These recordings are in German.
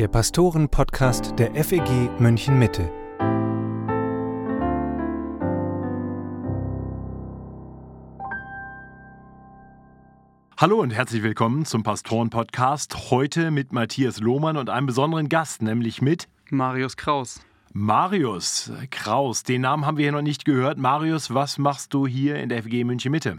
der Pastoren-Podcast der FEG München Mitte. Hallo und herzlich willkommen zum Pastoren-Podcast. Heute mit Matthias Lohmann und einem besonderen Gast, nämlich mit Marius Kraus. Marius Kraus, den Namen haben wir hier noch nicht gehört. Marius, was machst du hier in der FG München Mitte?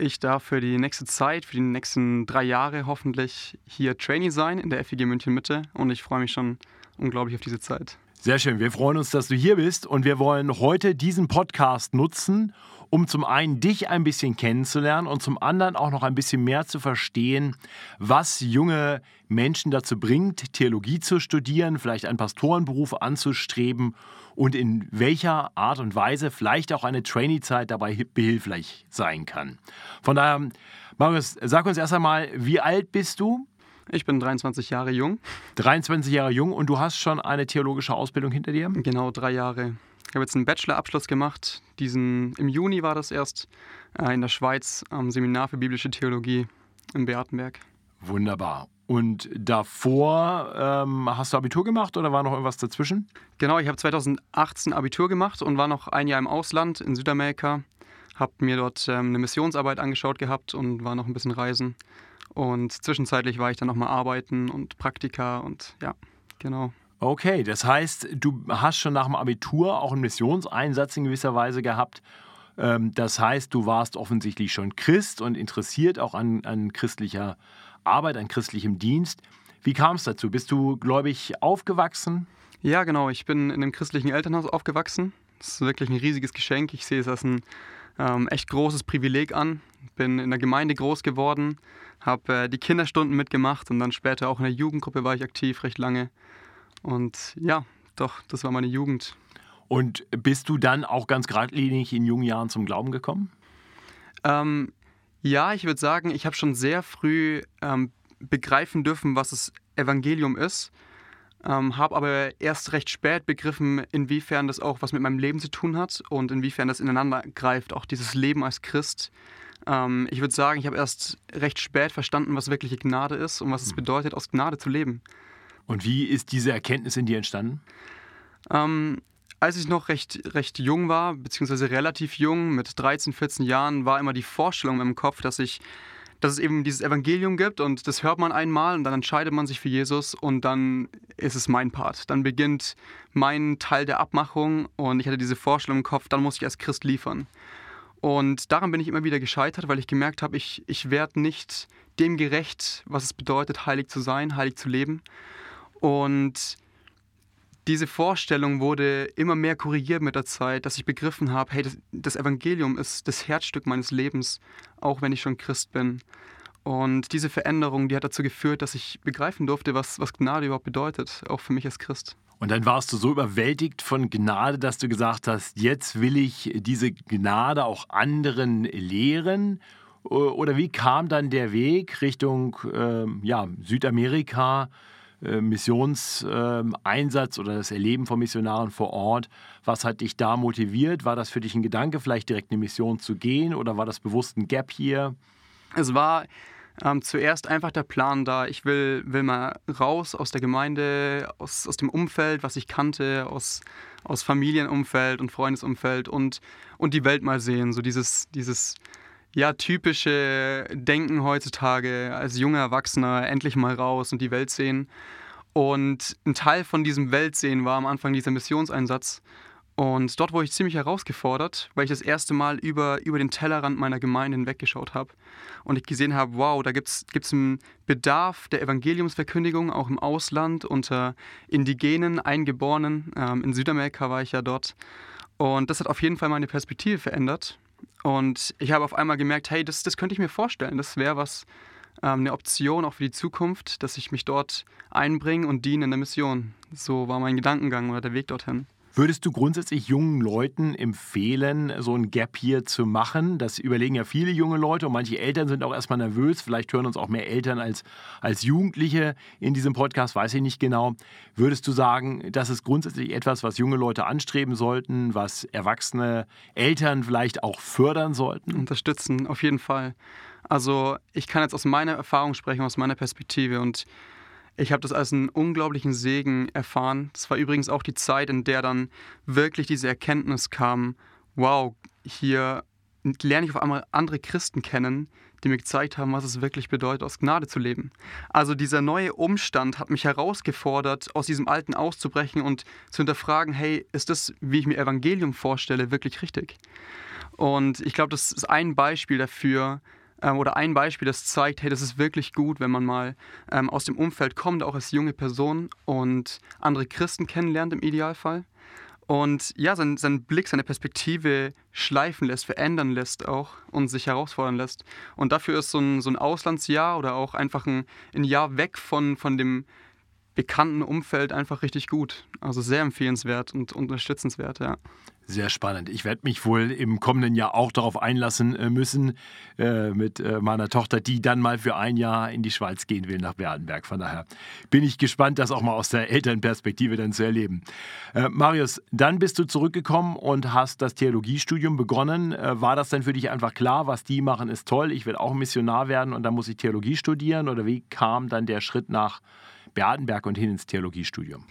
Ich darf für die nächste Zeit, für die nächsten drei Jahre hoffentlich hier Trainee sein in der FG München Mitte. Und ich freue mich schon unglaublich auf diese Zeit. Sehr schön, wir freuen uns, dass du hier bist. Und wir wollen heute diesen Podcast nutzen, um zum einen dich ein bisschen kennenzulernen und zum anderen auch noch ein bisschen mehr zu verstehen, was junge Menschen dazu bringt, Theologie zu studieren, vielleicht einen Pastorenberuf anzustreben und in welcher Art und Weise vielleicht auch eine Trainee-Zeit dabei behilflich sein kann. Von daher, Marius, sag uns erst einmal, wie alt bist du? Ich bin 23 Jahre jung. 23 Jahre jung und du hast schon eine theologische Ausbildung hinter dir? Genau, drei Jahre. Ich habe jetzt einen Bachelorabschluss gemacht. Diesen, Im Juni war das erst äh, in der Schweiz am Seminar für biblische Theologie in Beatenberg. Wunderbar. Und davor ähm, hast du Abitur gemacht oder war noch irgendwas dazwischen? Genau, ich habe 2018 Abitur gemacht und war noch ein Jahr im Ausland in Südamerika. Habe mir dort ähm, eine Missionsarbeit angeschaut gehabt und war noch ein bisschen reisen. Und zwischenzeitlich war ich dann nochmal arbeiten und Praktika und ja, genau. Okay, das heißt, du hast schon nach dem Abitur auch einen Missionseinsatz in gewisser Weise gehabt. Ähm, das heißt, du warst offensichtlich schon Christ und interessiert auch an, an christlicher Arbeit, an christlichem Dienst. Wie kam es dazu? Bist du gläubig aufgewachsen? Ja, genau. Ich bin in einem christlichen Elternhaus aufgewachsen. Das ist wirklich ein riesiges Geschenk. Ich sehe es als ein ähm, echt großes Privileg an. Bin in der Gemeinde groß geworden, habe äh, die Kinderstunden mitgemacht und dann später auch in der Jugendgruppe war ich aktiv, recht lange. Und ja, doch, das war meine Jugend. Und bist du dann auch ganz geradlinig in jungen Jahren zum Glauben gekommen? Ähm, ja, ich würde sagen, ich habe schon sehr früh ähm, begreifen dürfen, was das Evangelium ist, ähm, habe aber erst recht spät begriffen, inwiefern das auch was mit meinem Leben zu tun hat und inwiefern das ineinander greift, auch dieses Leben als Christ. Ähm, ich würde sagen, ich habe erst recht spät verstanden, was wirkliche Gnade ist und was es mhm. bedeutet, aus Gnade zu leben. Und wie ist diese Erkenntnis in dir entstanden? Ähm, als ich noch recht, recht jung war, beziehungsweise relativ jung, mit 13, 14 Jahren, war immer die Vorstellung im Kopf, dass ich dass es eben dieses Evangelium gibt und das hört man einmal und dann entscheidet man sich für Jesus und dann ist es mein Part. Dann beginnt mein Teil der Abmachung und ich hatte diese Vorstellung im Kopf, dann muss ich als Christ liefern. Und daran bin ich immer wieder gescheitert, weil ich gemerkt habe, ich, ich werde nicht dem gerecht, was es bedeutet, heilig zu sein, heilig zu leben. Und diese Vorstellung wurde immer mehr korrigiert mit der Zeit, dass ich begriffen habe, hey, das, das, Evangelium ist das Herzstück meines Lebens, auch wenn ich schon Christ bin. Und diese Veränderung, die hat dazu geführt, dass ich begreifen durfte, was, was Gnade überhaupt bedeutet, auch für mich als Christ. Und dann warst du so überwältigt von Gnade, dass du gesagt hast, jetzt will ich diese Gnade auch anderen lehren. Oder wie kam dann der Weg Richtung äh, ja, Südamerika? Äh, Missionseinsatz oder das Erleben von Missionaren vor Ort. Was hat dich da motiviert? War das für dich ein Gedanke, vielleicht direkt eine Mission zu gehen oder war das bewusst ein Gap hier? Es war ähm, zuerst einfach der Plan da, ich will, will mal raus aus der Gemeinde, aus, aus dem Umfeld, was ich kannte, aus, aus Familienumfeld und Freundesumfeld und, und die Welt mal sehen. So dieses, dieses ja, typische Denken heutzutage als junger Erwachsener endlich mal raus und die Welt sehen. Und ein Teil von diesem Weltsehen war am Anfang dieser Missionseinsatz. Und dort wurde ich ziemlich herausgefordert, weil ich das erste Mal über, über den Tellerrand meiner Gemeinde hinweggeschaut habe. Und ich gesehen habe, wow, da gibt es einen Bedarf der Evangeliumsverkündigung, auch im Ausland, unter Indigenen, Eingeborenen. Ähm, in Südamerika war ich ja dort. Und das hat auf jeden Fall meine Perspektive verändert. Und ich habe auf einmal gemerkt, hey, das, das könnte ich mir vorstellen. Das wäre was, ähm, eine Option auch für die Zukunft, dass ich mich dort einbringe und diene in der Mission. So war mein Gedankengang oder der Weg dorthin. Würdest du grundsätzlich jungen Leuten empfehlen, so ein Gap hier zu machen? Das überlegen ja viele junge Leute und manche Eltern sind auch erstmal nervös. Vielleicht hören uns auch mehr Eltern als, als Jugendliche in diesem Podcast, weiß ich nicht genau. Würdest du sagen, das ist grundsätzlich etwas, was junge Leute anstreben sollten, was erwachsene Eltern vielleicht auch fördern sollten? Unterstützen, auf jeden Fall. Also ich kann jetzt aus meiner Erfahrung sprechen, aus meiner Perspektive und ich habe das als einen unglaublichen Segen erfahren. Das war übrigens auch die Zeit, in der dann wirklich diese Erkenntnis kam, wow, hier lerne ich auf einmal andere Christen kennen, die mir gezeigt haben, was es wirklich bedeutet, aus Gnade zu leben. Also dieser neue Umstand hat mich herausgefordert, aus diesem Alten auszubrechen und zu hinterfragen, hey, ist das, wie ich mir Evangelium vorstelle, wirklich richtig? Und ich glaube, das ist ein Beispiel dafür, ähm, oder ein Beispiel, das zeigt, hey, das ist wirklich gut, wenn man mal ähm, aus dem Umfeld kommt, auch als junge Person und andere Christen kennenlernt im Idealfall und ja, seinen, seinen Blick, seine Perspektive schleifen lässt, verändern lässt auch und sich herausfordern lässt. Und dafür ist so ein, so ein Auslandsjahr oder auch einfach ein, ein Jahr weg von, von dem bekannten Umfeld einfach richtig gut. Also sehr empfehlenswert und unterstützenswert, ja. Sehr spannend. Ich werde mich wohl im kommenden Jahr auch darauf einlassen äh, müssen äh, mit äh, meiner Tochter, die dann mal für ein Jahr in die Schweiz gehen will, nach Werdenberg. Von daher bin ich gespannt, das auch mal aus der Elternperspektive dann zu erleben. Äh, Marius, dann bist du zurückgekommen und hast das Theologiestudium begonnen. Äh, war das dann für dich einfach klar, was die machen, ist toll, ich will auch Missionar werden und dann muss ich Theologie studieren? Oder wie kam dann der Schritt nach Werdenberg und hin ins Theologiestudium?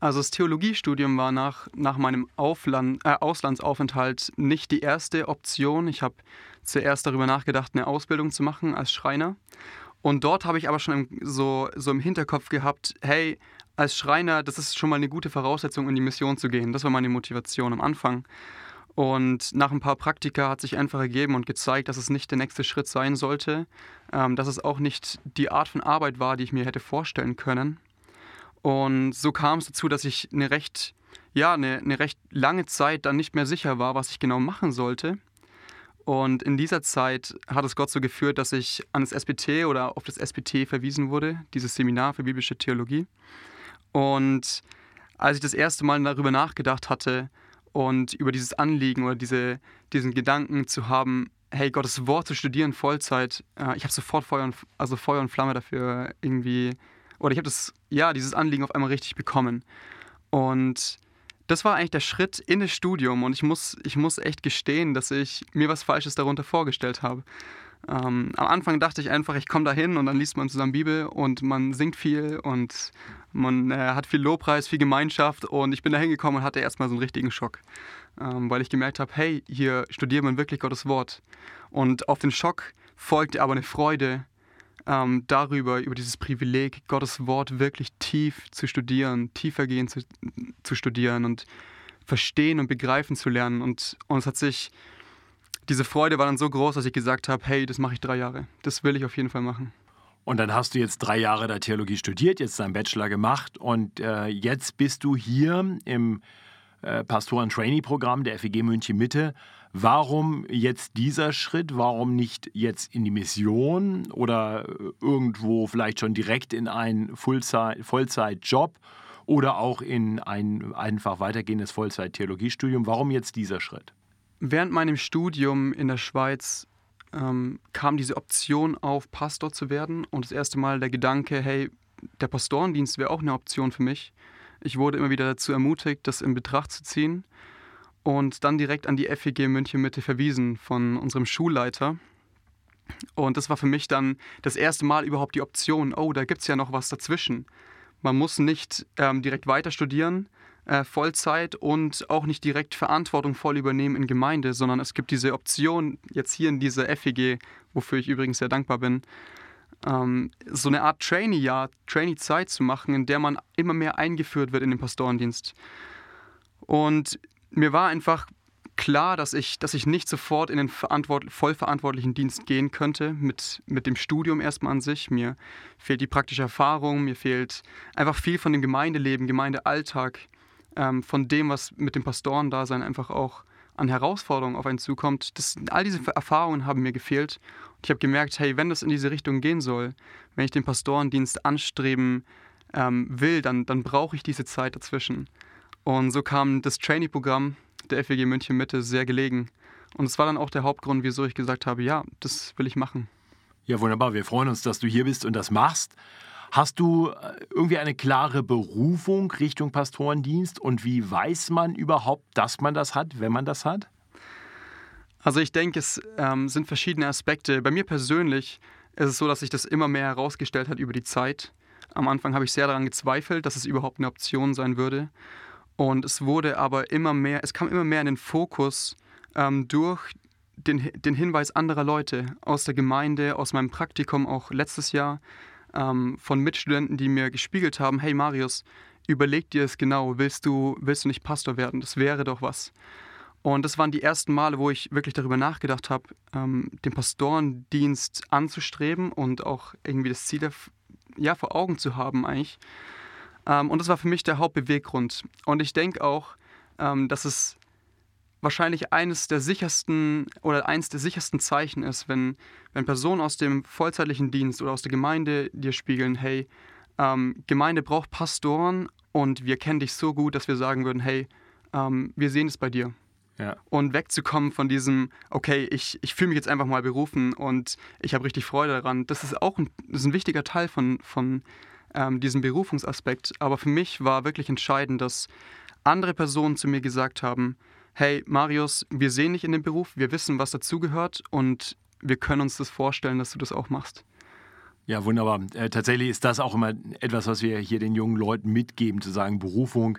Also das Theologiestudium war nach, nach meinem Aufland, äh, Auslandsaufenthalt nicht die erste Option. Ich habe zuerst darüber nachgedacht, eine Ausbildung zu machen als Schreiner. Und dort habe ich aber schon so, so im Hinterkopf gehabt, hey, als Schreiner, das ist schon mal eine gute Voraussetzung, in die Mission zu gehen. Das war meine Motivation am Anfang. Und nach ein paar Praktika hat sich einfach ergeben und gezeigt, dass es nicht der nächste Schritt sein sollte, ähm, dass es auch nicht die Art von Arbeit war, die ich mir hätte vorstellen können. Und so kam es dazu, dass ich eine recht, ja, eine, eine recht lange Zeit dann nicht mehr sicher war, was ich genau machen sollte. Und in dieser Zeit hat es Gott so geführt, dass ich an das SPT oder auf das SPT verwiesen wurde, dieses Seminar für biblische Theologie. Und als ich das erste Mal darüber nachgedacht hatte und über dieses Anliegen oder diese, diesen Gedanken zu haben, hey, Gottes Wort zu studieren, Vollzeit, äh, ich habe sofort Feuer und, also Feuer und Flamme dafür irgendwie oder ich habe das, ja, dieses Anliegen auf einmal richtig bekommen. Und das war eigentlich der Schritt in das Studium und ich muss, ich muss echt gestehen, dass ich mir was Falsches darunter vorgestellt habe. Ähm, am Anfang dachte ich einfach, ich komme da hin und dann liest man zusammen Bibel und man singt viel und man äh, hat viel Lobpreis, viel Gemeinschaft und ich bin da hingekommen und hatte erstmal so einen richtigen Schock, ähm, weil ich gemerkt habe, hey, hier studiert man wirklich Gottes Wort. Und auf den Schock folgte aber eine Freude, ähm, darüber, über dieses Privileg, Gottes Wort wirklich tief zu studieren, tiefergehend zu, zu studieren und verstehen und begreifen zu lernen. Und, es hat sich, diese Freude war dann so groß, dass ich gesagt habe, hey, das mache ich drei Jahre. Das will ich auf jeden Fall machen. Und dann hast du jetzt drei Jahre der Theologie studiert, jetzt deinen Bachelor gemacht und äh, jetzt bist du hier im äh, Pastoren-Trainee-Programm der FEG München Mitte Warum jetzt dieser Schritt? Warum nicht jetzt in die Mission oder irgendwo vielleicht schon direkt in einen Vollzeitjob oder auch in ein einfach weitergehendes Vollzeit-Theologiestudium? Warum jetzt dieser Schritt? Während meinem Studium in der Schweiz ähm, kam diese Option auf, Pastor zu werden und das erste Mal der Gedanke, hey, der Pastorendienst wäre auch eine Option für mich. Ich wurde immer wieder dazu ermutigt, das in Betracht zu ziehen und dann direkt an die FEG München Mitte verwiesen von unserem Schulleiter. Und das war für mich dann das erste Mal überhaupt die Option, oh, da gibt es ja noch was dazwischen. Man muss nicht ähm, direkt weiter studieren, äh, Vollzeit und auch nicht direkt Verantwortung voll übernehmen in Gemeinde, sondern es gibt diese Option jetzt hier in dieser FEG, wofür ich übrigens sehr dankbar bin, ähm, so eine Art Trainee-Jahr, Trainee-Zeit zu machen, in der man immer mehr eingeführt wird in den Pastorendienst. Und mir war einfach klar, dass ich, dass ich nicht sofort in den vollverantwortlichen Dienst gehen könnte, mit, mit dem Studium erstmal an sich. Mir fehlt die praktische Erfahrung, mir fehlt einfach viel von dem Gemeindeleben, Gemeindealltag, ähm, von dem, was mit dem Pastorendasein einfach auch an Herausforderungen auf einen zukommt. Das, all diese Erfahrungen haben mir gefehlt. Und ich habe gemerkt, hey, wenn das in diese Richtung gehen soll, wenn ich den Pastorendienst anstreben ähm, will, dann, dann brauche ich diese Zeit dazwischen. Und so kam das Trainee-Programm der FWG München Mitte sehr gelegen. Und es war dann auch der Hauptgrund, wieso ich gesagt habe, ja, das will ich machen. Ja, wunderbar. Wir freuen uns, dass du hier bist und das machst. Hast du äh, irgendwie eine klare Berufung Richtung Pastorendienst und wie weiß man überhaupt, dass man das hat, wenn man das hat? Also ich denke, es ähm, sind verschiedene Aspekte. Bei mir persönlich ist es so, dass sich das immer mehr herausgestellt hat über die Zeit. Am Anfang habe ich sehr daran gezweifelt, dass es überhaupt eine Option sein würde. Und es wurde aber immer mehr, es kam immer mehr in den Fokus ähm, durch den, den Hinweis anderer Leute aus der Gemeinde, aus meinem Praktikum auch letztes Jahr, ähm, von Mitstudenten, die mir gespiegelt haben, hey Marius, überleg dir es genau, willst du, willst du nicht Pastor werden? Das wäre doch was. Und das waren die ersten Male, wo ich wirklich darüber nachgedacht habe, ähm, den Pastorendienst anzustreben und auch irgendwie das Ziel ja, vor Augen zu haben eigentlich. Ähm, und das war für mich der Hauptbeweggrund. Und ich denke auch, ähm, dass es wahrscheinlich eines der sichersten oder eines der sichersten Zeichen ist, wenn, wenn Personen aus dem vollzeitlichen Dienst oder aus der Gemeinde dir spiegeln, hey, ähm, Gemeinde braucht Pastoren und wir kennen dich so gut, dass wir sagen würden, hey, ähm, wir sehen es bei dir. Ja. Und wegzukommen von diesem, okay, ich, ich fühle mich jetzt einfach mal berufen und ich habe richtig Freude daran, das ist auch ein, das ist ein wichtiger Teil von, von ähm, diesem Berufungsaspekt. Aber für mich war wirklich entscheidend, dass andere Personen zu mir gesagt haben, hey Marius, wir sehen dich in dem Beruf, wir wissen, was dazugehört und wir können uns das vorstellen, dass du das auch machst. Ja, wunderbar. Äh, tatsächlich ist das auch immer etwas, was wir hier den jungen Leuten mitgeben, zu sagen, Berufung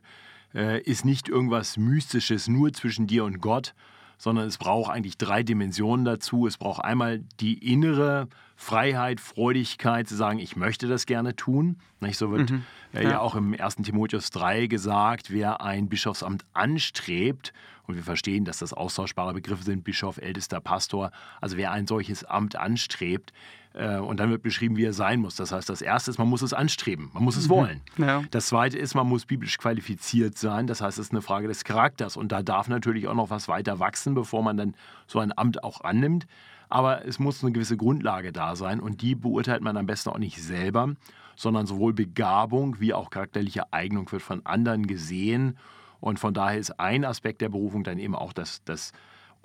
äh, ist nicht irgendwas Mystisches nur zwischen dir und Gott, sondern es braucht eigentlich drei Dimensionen dazu. Es braucht einmal die innere Freiheit, Freudigkeit zu sagen, ich möchte das gerne tun. Nicht? So wird mhm. äh, ja. ja auch im 1. Timotheus 3 gesagt, wer ein Bischofsamt anstrebt, und wir verstehen, dass das austauschbare Begriffe sind, Bischof, ältester Pastor, also wer ein solches Amt anstrebt, und dann wird beschrieben, wie er sein muss. Das heißt, das Erste ist, man muss es anstreben, man muss es mhm. wollen. Ja. Das Zweite ist, man muss biblisch qualifiziert sein. Das heißt, es ist eine Frage des Charakters. Und da darf natürlich auch noch was weiter wachsen, bevor man dann so ein Amt auch annimmt. Aber es muss eine gewisse Grundlage da sein und die beurteilt man am besten auch nicht selber, sondern sowohl Begabung wie auch charakterliche Eignung wird von anderen gesehen. Und von daher ist ein Aspekt der Berufung dann eben auch das, das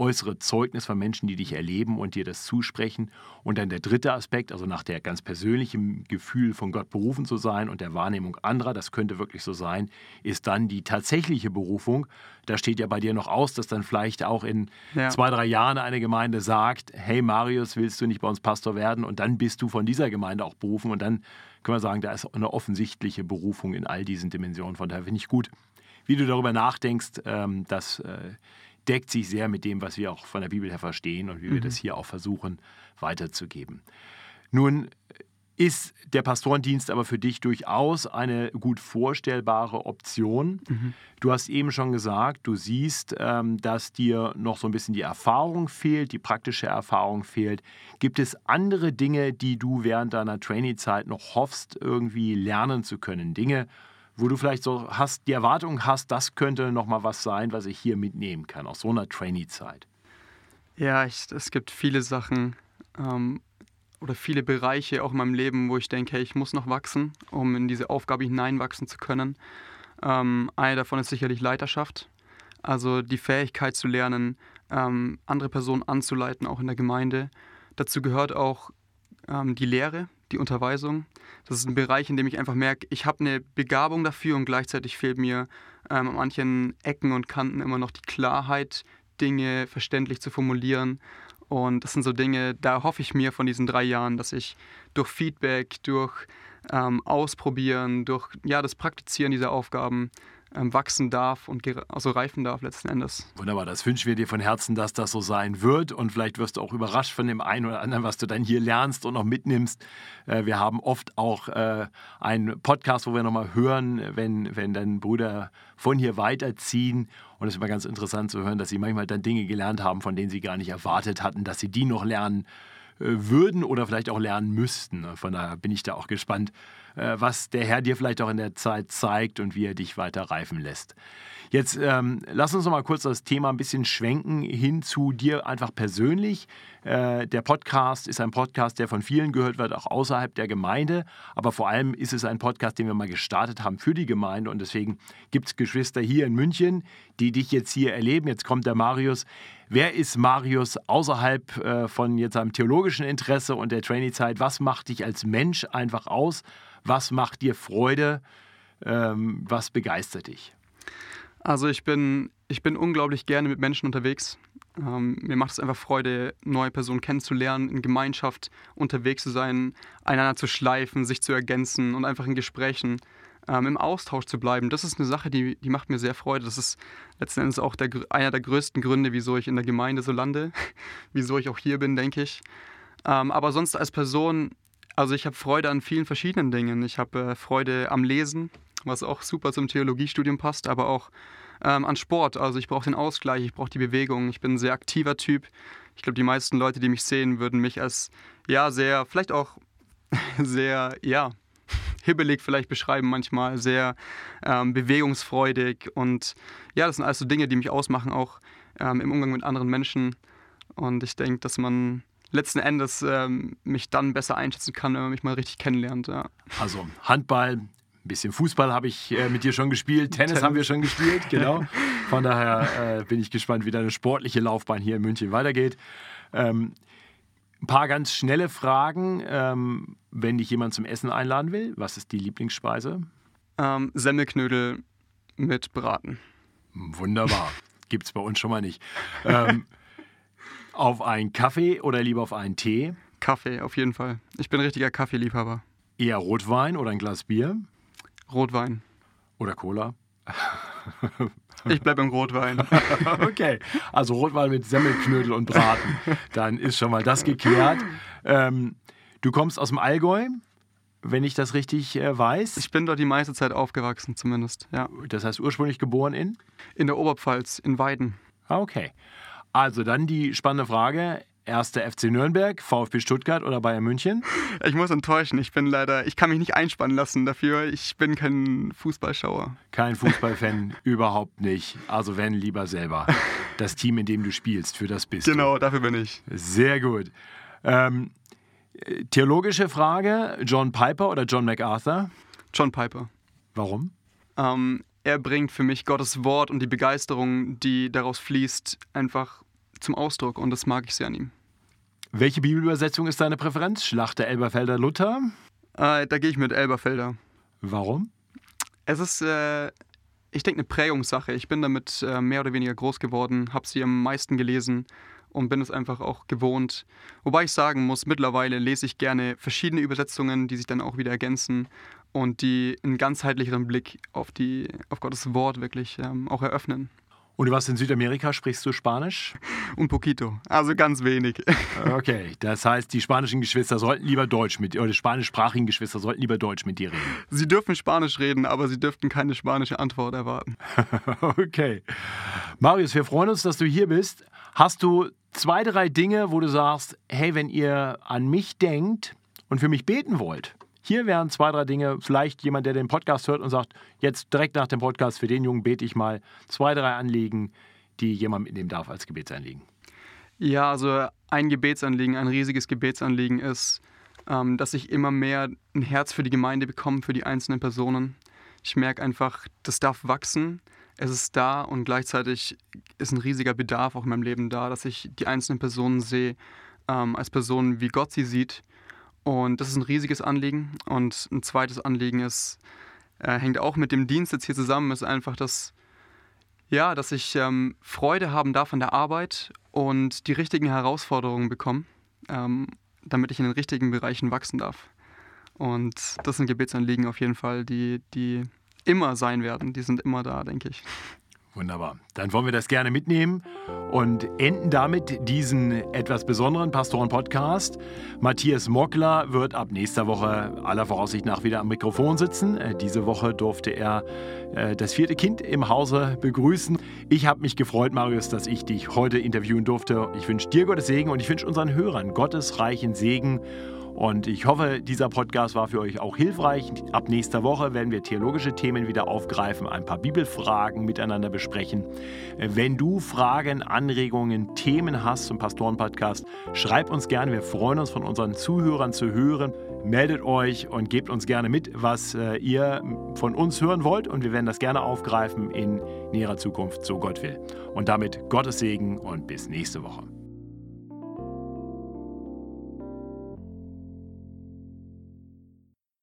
äußere Zeugnis von Menschen, die dich erleben und dir das zusprechen. Und dann der dritte Aspekt, also nach der ganz persönlichen Gefühl von Gott berufen zu sein und der Wahrnehmung anderer, das könnte wirklich so sein, ist dann die tatsächliche Berufung. Da steht ja bei dir noch aus, dass dann vielleicht auch in ja. zwei, drei Jahren eine Gemeinde sagt, hey Marius, willst du nicht bei uns Pastor werden? Und dann bist du von dieser Gemeinde auch berufen. Und dann können wir sagen, da ist eine offensichtliche Berufung in all diesen Dimensionen. Von daher finde ich gut, wie du darüber nachdenkst, ähm, dass äh, deckt sich sehr mit dem, was wir auch von der Bibel her verstehen und wie mhm. wir das hier auch versuchen weiterzugeben. Nun ist der Pastorendienst aber für dich durchaus eine gut vorstellbare Option. Mhm. Du hast eben schon gesagt, du siehst, ähm, dass dir noch so ein bisschen die Erfahrung fehlt, die praktische Erfahrung fehlt. Gibt es andere Dinge, die du während deiner Trainee-Zeit noch hoffst, irgendwie lernen zu können? Dinge, wo du vielleicht so hast, die Erwartung hast, das könnte noch mal was sein, was ich hier mitnehmen kann aus so einer Trainee-Zeit? Ja, ich, es gibt viele Sachen ähm, oder viele Bereiche auch in meinem Leben, wo ich denke, hey, ich muss noch wachsen, um in diese Aufgabe hineinwachsen zu können. Ähm, eine davon ist sicherlich Leiterschaft, also die Fähigkeit zu lernen, ähm, andere Personen anzuleiten, auch in der Gemeinde. Dazu gehört auch ähm, die Lehre, die Unterweisung. Das ist ein Bereich, in dem ich einfach merke, ich habe eine Begabung dafür und gleichzeitig fehlt mir ähm, an manchen Ecken und Kanten immer noch die Klarheit, Dinge verständlich zu formulieren. Und das sind so Dinge, da hoffe ich mir von diesen drei Jahren, dass ich durch Feedback, durch ähm, Ausprobieren, durch ja, das Praktizieren dieser Aufgaben wachsen darf und also reifen darf letzten Endes. Wunderbar, das wünschen wir dir von Herzen, dass das so sein wird und vielleicht wirst du auch überrascht von dem einen oder anderen, was du dann hier lernst und noch mitnimmst. Äh, wir haben oft auch äh, einen Podcast, wo wir nochmal hören, wenn, wenn dann Brüder von hier weiterziehen und es ist immer ganz interessant zu hören, dass sie manchmal dann Dinge gelernt haben, von denen sie gar nicht erwartet hatten, dass sie die noch lernen äh, würden oder vielleicht auch lernen müssten. Von daher bin ich da auch gespannt, was der Herr dir vielleicht auch in der Zeit zeigt und wie er dich weiter reifen lässt. Jetzt ähm, lass uns noch mal kurz das Thema ein bisschen schwenken hin zu dir einfach persönlich. Äh, der Podcast ist ein Podcast, der von vielen gehört wird, auch außerhalb der Gemeinde. Aber vor allem ist es ein Podcast, den wir mal gestartet haben für die Gemeinde. Und deswegen gibt es Geschwister hier in München, die dich jetzt hier erleben. Jetzt kommt der Marius. Wer ist Marius außerhalb äh, von jetzt einem theologischen Interesse und der Trainee-Zeit? Was macht dich als Mensch einfach aus? Was macht dir Freude? Ähm, was begeistert dich? Also ich bin, ich bin unglaublich gerne mit Menschen unterwegs. Ähm, mir macht es einfach Freude, neue Personen kennenzulernen, in Gemeinschaft unterwegs zu sein, einander zu schleifen, sich zu ergänzen und einfach in Gesprächen ähm, im Austausch zu bleiben. Das ist eine Sache, die, die macht mir sehr Freude. Das ist letzten Endes auch der, einer der größten Gründe, wieso ich in der Gemeinde so lande, wieso ich auch hier bin, denke ich. Ähm, aber sonst als Person, also ich habe Freude an vielen verschiedenen Dingen. Ich habe äh, Freude am Lesen, was auch super zum Theologiestudium passt, aber auch ähm, an Sport. Also ich brauche den Ausgleich, ich brauche die Bewegung. Ich bin ein sehr aktiver Typ. Ich glaube, die meisten Leute, die mich sehen, würden mich als ja sehr, vielleicht auch sehr, ja, hibbelig vielleicht beschreiben manchmal, sehr ähm, bewegungsfreudig. Und ja, das sind also Dinge, die mich ausmachen, auch ähm, im Umgang mit anderen Menschen. Und ich denke, dass man letzten Endes ähm, mich dann besser einschätzen kann, wenn man mich mal richtig kennenlernt. Ja. Also Handball, ein bisschen Fußball habe ich äh, mit dir schon gespielt, Tennis, Tennis, haben wir schon gespielt, genau. Von daher äh, bin ich gespannt, wie deine sportliche Laufbahn hier in München weitergeht. Ähm, ein paar ganz schnelle Fragen. Ähm, wenn dich jemand zum Essen einladen will, was ist die Lieblingsspeise? Ähm, Semmelknödel mit Braten. Wunderbar. Gibt es bei uns schon mal nicht. Ähm, auf einen Kaffee oder lieber auf einen Tee? Kaffee, auf jeden Fall. Ich bin ein richtiger Kaffeeliebhaber. Eher Rotwein oder ein Glas Bier? Rotwein. Oder Cola? Ich bleibe im Rotwein. okay, also Rotwein mit Semmelknödel und Braten. Dann ist schon mal das geklärt. Ähm, du kommst aus dem Allgäu, wenn ich das richtig äh, weiß. Ich bin dort die meiste Zeit aufgewachsen, zumindest. Ja. Das heißt ursprünglich geboren in? In der Oberpfalz, in Weiden. Ah, okay. Also dann die spannende Frage. Erster FC Nürnberg, VfB Stuttgart oder Bayern München? Ich muss enttäuschen. Ich bin leider, ich kann mich nicht einspannen lassen dafür. Ich bin kein Fußballschauer. Kein Fußballfan, überhaupt nicht. Also wenn lieber selber. Das Team, in dem du spielst, für das bist Genau, du. dafür bin ich. Sehr gut. Ähm, theologische Frage: John Piper oder John MacArthur? John Piper. Warum? Ähm, er bringt für mich Gottes Wort und die Begeisterung, die daraus fließt, einfach zum Ausdruck und das mag ich sehr an ihm. Welche Bibelübersetzung ist deine Präferenz? Schlachter, Elberfelder, Luther? Äh, da gehe ich mit Elberfelder. Warum? Es ist, äh, ich denke, eine Prägungssache. Ich bin damit äh, mehr oder weniger groß geworden, habe sie am meisten gelesen und bin es einfach auch gewohnt. Wobei ich sagen muss, mittlerweile lese ich gerne verschiedene Übersetzungen, die sich dann auch wieder ergänzen und die einen ganzheitlicheren Blick auf, die, auf Gottes Wort wirklich ähm, auch eröffnen. Und du warst in Südamerika, sprichst du Spanisch? Un poquito, also ganz wenig. Okay, das heißt, die spanischen Geschwister sollten lieber Deutsch mit dir, oder die spanischsprachigen Geschwister sollten lieber Deutsch mit dir reden. Sie dürfen Spanisch reden, aber sie dürften keine spanische Antwort erwarten. okay. Marius, wir freuen uns, dass du hier bist. Hast du zwei, drei Dinge, wo du sagst, hey, wenn ihr an mich denkt und für mich beten wollt, hier wären zwei, drei Dinge. Vielleicht jemand, der den Podcast hört und sagt, jetzt direkt nach dem Podcast, für den Jungen bete ich mal. Zwei, drei Anliegen, die jemand mitnehmen darf als Gebetsanliegen. Ja, also ein Gebetsanliegen, ein riesiges Gebetsanliegen ist, ähm, dass ich immer mehr ein Herz für die Gemeinde bekomme, für die einzelnen Personen. Ich merke einfach, das darf wachsen. Es ist da und gleichzeitig ist ein riesiger Bedarf auch in meinem Leben da, dass ich die einzelnen Personen sehe ähm, als Personen, wie Gott sie sieht und das ist ein riesiges Anliegen. Und ein zweites Anliegen ist, äh, hängt auch mit dem Dienst jetzt hier zusammen, ist einfach, dass, ja, dass ich ähm, Freude haben darf an der Arbeit und die richtigen Herausforderungen bekomme, ähm, damit ich in den richtigen Bereichen wachsen darf. Und das sind Gebetsanliegen auf jeden Fall, die, die immer sein werden. Die sind immer da, denke ich. Wunderbar. Dann wollen wir das gerne mitnehmen und enden damit diesen etwas besonderen Pastoren-Podcast. Matthias Mockler wird ab nächster Woche aller Voraussicht nach wieder am Mikrofon sitzen. Äh, diese Woche durfte er äh, das vierte Kind im Hause begrüßen. Ich habe mich gefreut, Marius, dass ich dich heute interviewen durfte. Ich wünsche dir Gottes Segen und ich wünsche unseren Hörern Gottes reichen Segen und ich hoffe, dieser Podcast war für euch auch hilfreich. Ab nächster Woche werden wir theologische Themen wieder aufgreifen, ein paar Bibelfragen miteinander besprechen. Wenn du Fragen, Anregungen, Themen hast zum Pastoren-Podcast, schreib uns gerne. Wir freuen uns, von unseren Zuhörern zu hören. Meldet euch und gebt uns gerne mit, was äh, ihr von uns hören wollt. Und wir werden das gerne aufgreifen in näherer Zukunft, so Gott will. Und damit Gottes Segen und bis nächste Woche.